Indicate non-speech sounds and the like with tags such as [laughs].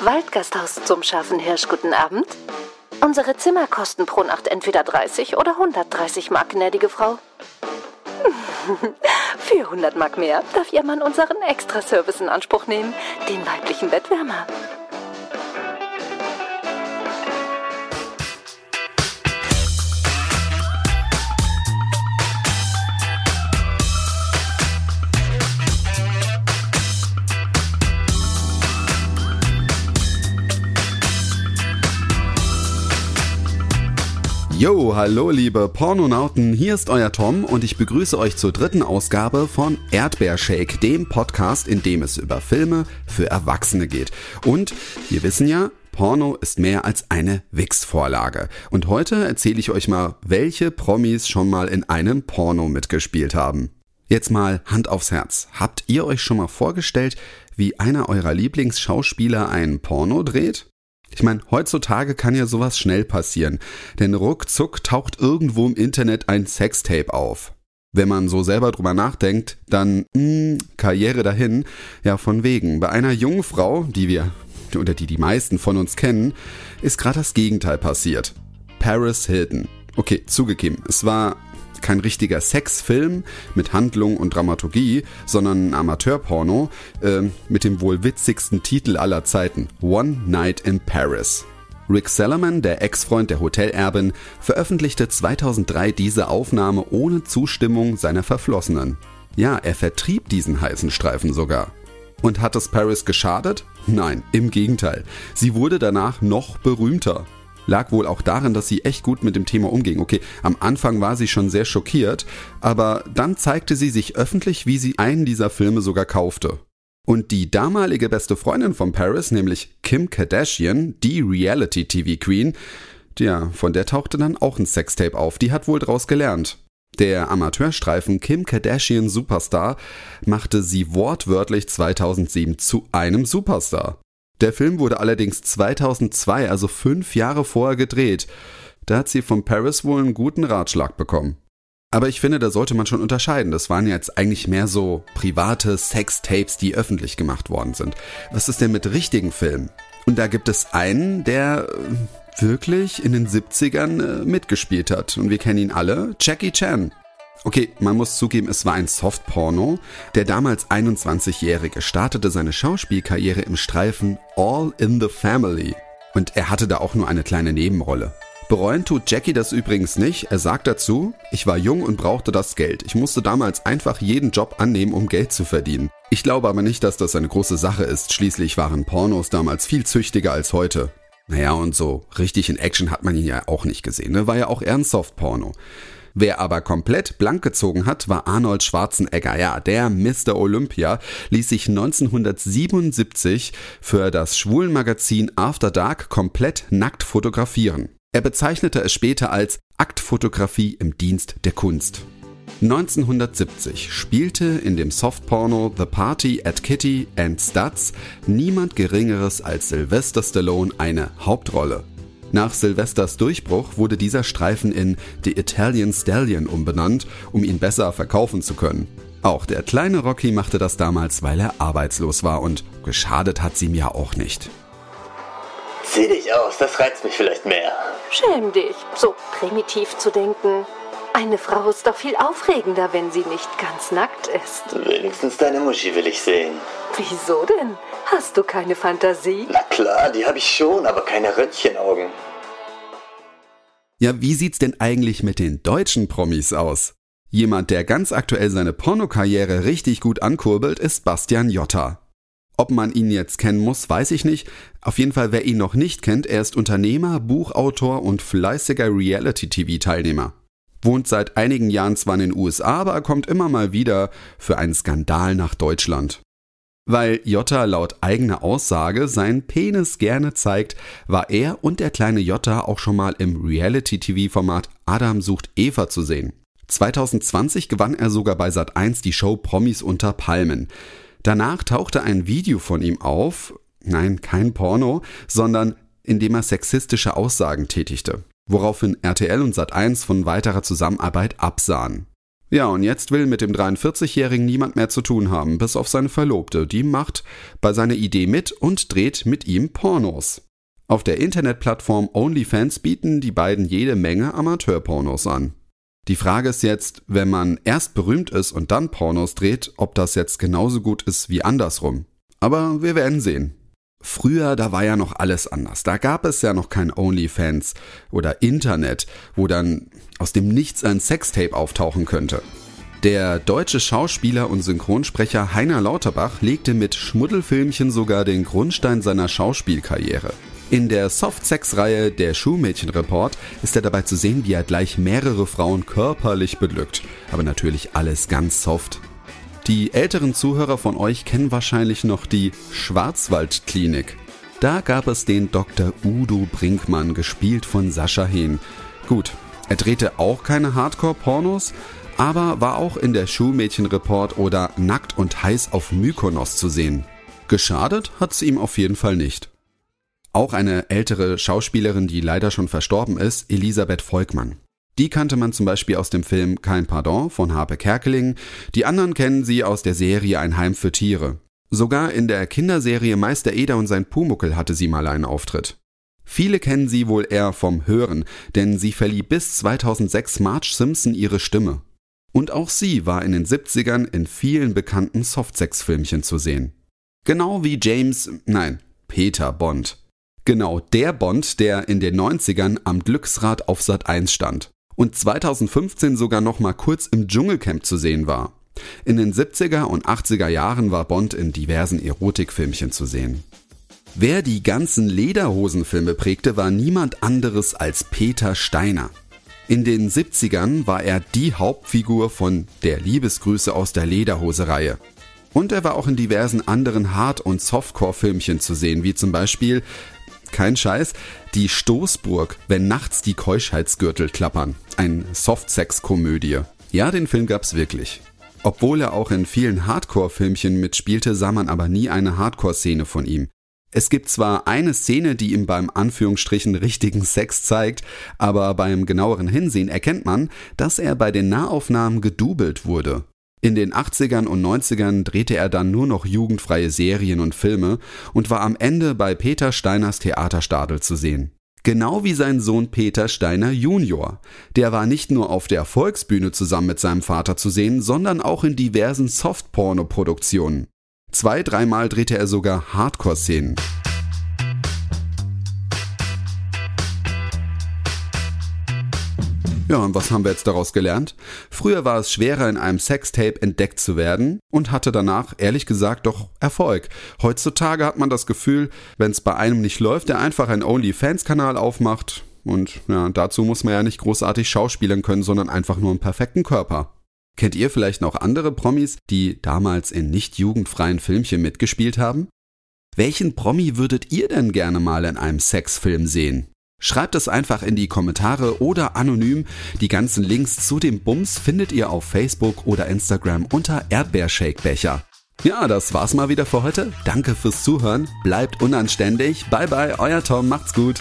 Waldgasthaus zum scharfen Hirsch, guten Abend. Unsere Zimmer kosten pro Nacht entweder 30 oder 130 Mark, gnädige Frau. [laughs] 400 Mark mehr darf Ihr Mann unseren Extraservice in Anspruch nehmen, den weiblichen Bettwärmer. Yo, hallo liebe Pornonauten, hier ist euer Tom und ich begrüße euch zur dritten Ausgabe von Erdbeershake, dem Podcast, in dem es über Filme für Erwachsene geht. Und wir wissen ja, Porno ist mehr als eine Wix-Vorlage. Und heute erzähle ich euch mal, welche Promis schon mal in einem Porno mitgespielt haben. Jetzt mal Hand aufs Herz. Habt ihr euch schon mal vorgestellt, wie einer eurer Lieblingsschauspieler ein Porno dreht? Ich meine, heutzutage kann ja sowas schnell passieren, denn ruckzuck taucht irgendwo im Internet ein Sextape auf. Wenn man so selber drüber nachdenkt, dann mh, hm, Karriere dahin, ja von wegen. Bei einer jungen Frau, die wir oder die die meisten von uns kennen, ist gerade das Gegenteil passiert. Paris Hilton. Okay, zugegeben, es war kein richtiger Sexfilm mit Handlung und Dramaturgie, sondern ein Amateurporno äh, mit dem wohl witzigsten Titel aller Zeiten: One Night in Paris. Rick Sellerman, der Ex-Freund der Hotelerbin, veröffentlichte 2003 diese Aufnahme ohne Zustimmung seiner Verflossenen. Ja, er vertrieb diesen heißen Streifen sogar. Und hat es Paris geschadet? Nein, im Gegenteil. Sie wurde danach noch berühmter lag wohl auch darin, dass sie echt gut mit dem Thema umging. Okay, am Anfang war sie schon sehr schockiert, aber dann zeigte sie sich öffentlich, wie sie einen dieser Filme sogar kaufte. Und die damalige beste Freundin von Paris, nämlich Kim Kardashian, die Reality-TV-Queen, ja, von der tauchte dann auch ein Sextape auf. Die hat wohl draus gelernt. Der Amateurstreifen Kim Kardashian Superstar machte sie wortwörtlich 2007 zu einem Superstar. Der Film wurde allerdings 2002, also fünf Jahre vorher gedreht. Da hat sie von Paris wohl einen guten Ratschlag bekommen. Aber ich finde, da sollte man schon unterscheiden. Das waren jetzt eigentlich mehr so private Sextapes, die öffentlich gemacht worden sind. Was ist denn mit richtigen Filmen? Und da gibt es einen, der äh, wirklich in den 70ern äh, mitgespielt hat. Und wir kennen ihn alle, Jackie Chan. Okay, man muss zugeben, es war ein Softporno. Der damals 21-Jährige startete seine Schauspielkarriere im Streifen All in the Family. Und er hatte da auch nur eine kleine Nebenrolle. Bereuen tut Jackie das übrigens nicht. Er sagt dazu, ich war jung und brauchte das Geld. Ich musste damals einfach jeden Job annehmen, um Geld zu verdienen. Ich glaube aber nicht, dass das eine große Sache ist. Schließlich waren Pornos damals viel züchtiger als heute. Naja, und so richtig in Action hat man ihn ja auch nicht gesehen. Ne? War ja auch eher ein Softporno. Wer aber komplett blank gezogen hat, war Arnold Schwarzenegger. Ja, der Mr. Olympia ließ sich 1977 für das Schwulenmagazin After Dark komplett nackt fotografieren. Er bezeichnete es später als Aktfotografie im Dienst der Kunst. 1970 spielte in dem Softporno The Party at Kitty and Studs niemand Geringeres als Sylvester Stallone eine Hauptrolle. Nach Silvesters Durchbruch wurde dieser Streifen in The Italian Stallion umbenannt, um ihn besser verkaufen zu können. Auch der kleine Rocky machte das damals, weil er arbeitslos war und geschadet hat sie mir auch nicht. Sieh dich aus, das reizt mich vielleicht mehr. Schäm dich, so primitiv zu denken. Eine Frau ist doch viel aufregender, wenn sie nicht ganz nackt ist. Wenigstens deine Muschi will ich sehen. Wieso denn? Hast du keine Fantasie? Na klar, die habe ich schon, aber keine Röntgenaugen. Ja, wie sieht's denn eigentlich mit den deutschen Promis aus? Jemand, der ganz aktuell seine Pornokarriere richtig gut ankurbelt, ist Bastian Jotta. Ob man ihn jetzt kennen muss, weiß ich nicht. Auf jeden Fall, wer ihn noch nicht kennt, er ist Unternehmer, Buchautor und fleißiger Reality-TV-Teilnehmer wohnt seit einigen Jahren zwar in den USA, aber er kommt immer mal wieder für einen Skandal nach Deutschland. Weil Jotta laut eigener Aussage seinen Penis gerne zeigt, war er und der kleine Jotta auch schon mal im Reality-TV-Format Adam sucht Eva zu sehen. 2020 gewann er sogar bei Sat1 die Show Promis unter Palmen. Danach tauchte ein Video von ihm auf, nein, kein Porno, sondern in dem er sexistische Aussagen tätigte woraufhin RTL und Sat1 von weiterer Zusammenarbeit absahen. Ja, und jetzt will mit dem 43-Jährigen niemand mehr zu tun haben, bis auf seine Verlobte. Die macht bei seiner Idee mit und dreht mit ihm Pornos. Auf der Internetplattform OnlyFans bieten die beiden jede Menge Amateurpornos an. Die Frage ist jetzt, wenn man erst berühmt ist und dann Pornos dreht, ob das jetzt genauso gut ist wie andersrum. Aber wir werden sehen. Früher, da war ja noch alles anders. Da gab es ja noch kein OnlyFans oder Internet, wo dann aus dem Nichts ein Sextape auftauchen könnte. Der deutsche Schauspieler und Synchronsprecher Heiner Lauterbach legte mit Schmuddelfilmchen sogar den Grundstein seiner Schauspielkarriere. In der Soft-Sex-Reihe Der Schulmädchen-Report ist er dabei zu sehen, wie er gleich mehrere Frauen körperlich beglückt. Aber natürlich alles ganz soft. Die älteren Zuhörer von euch kennen wahrscheinlich noch die Schwarzwaldklinik. Da gab es den Dr. Udo Brinkmann, gespielt von Sascha Hehn. Gut, er drehte auch keine Hardcore-Pornos, aber war auch in der Schulmädchen-Report oder Nackt und heiß auf Mykonos zu sehen. Geschadet hat's ihm auf jeden Fall nicht. Auch eine ältere Schauspielerin, die leider schon verstorben ist, Elisabeth Volkmann. Die kannte man zum Beispiel aus dem Film Kein Pardon von Harpe Kerkeling, die anderen kennen sie aus der Serie Ein Heim für Tiere. Sogar in der Kinderserie Meister Eder und sein Pumuckel hatte sie mal einen Auftritt. Viele kennen sie wohl eher vom Hören, denn sie verlieh bis 2006 Marge Simpson ihre Stimme. Und auch sie war in den 70ern in vielen bekannten Softsex-Filmchen zu sehen. Genau wie James, nein, Peter Bond. Genau der Bond, der in den 90ern am Glücksrad auf Sat 1 stand und 2015 sogar noch mal kurz im Dschungelcamp zu sehen war. In den 70er und 80er Jahren war Bond in diversen Erotikfilmchen zu sehen. Wer die ganzen Lederhosenfilme prägte, war niemand anderes als Peter Steiner. In den 70ern war er die Hauptfigur von Der Liebesgrüße aus der Lederhose-Reihe. Und er war auch in diversen anderen Hard- und Softcore-Filmchen zu sehen, wie zum Beispiel kein Scheiß, die Stoßburg, wenn nachts die Keuschheitsgürtel klappern. Ein Softsex-Komödie. Ja, den Film gab's wirklich. Obwohl er auch in vielen Hardcore-Filmchen mitspielte, sah man aber nie eine Hardcore-Szene von ihm. Es gibt zwar eine Szene, die ihm beim Anführungsstrichen richtigen Sex zeigt, aber beim genaueren Hinsehen erkennt man, dass er bei den Nahaufnahmen gedoubelt wurde. In den 80ern und 90ern drehte er dann nur noch jugendfreie Serien und Filme und war am Ende bei Peter Steiners Theaterstadel zu sehen. Genau wie sein Sohn Peter Steiner Junior. Der war nicht nur auf der Volksbühne zusammen mit seinem Vater zu sehen, sondern auch in diversen Softporno-Produktionen. Zwei, dreimal drehte er sogar Hardcore-Szenen. Ja, und was haben wir jetzt daraus gelernt? Früher war es schwerer, in einem Sextape entdeckt zu werden und hatte danach, ehrlich gesagt, doch Erfolg. Heutzutage hat man das Gefühl, wenn es bei einem nicht läuft, der einfach einen OnlyFans-Kanal aufmacht. Und ja, dazu muss man ja nicht großartig schauspielen können, sondern einfach nur einen perfekten Körper. Kennt ihr vielleicht noch andere Promis, die damals in nicht jugendfreien Filmchen mitgespielt haben? Welchen Promi würdet ihr denn gerne mal in einem Sexfilm sehen? Schreibt es einfach in die Kommentare oder anonym. Die ganzen Links zu dem Bums findet ihr auf Facebook oder Instagram unter Erdbeershakebecher. Ja, das war's mal wieder für heute. Danke fürs Zuhören. Bleibt unanständig. Bye bye, euer Tom. Macht's gut.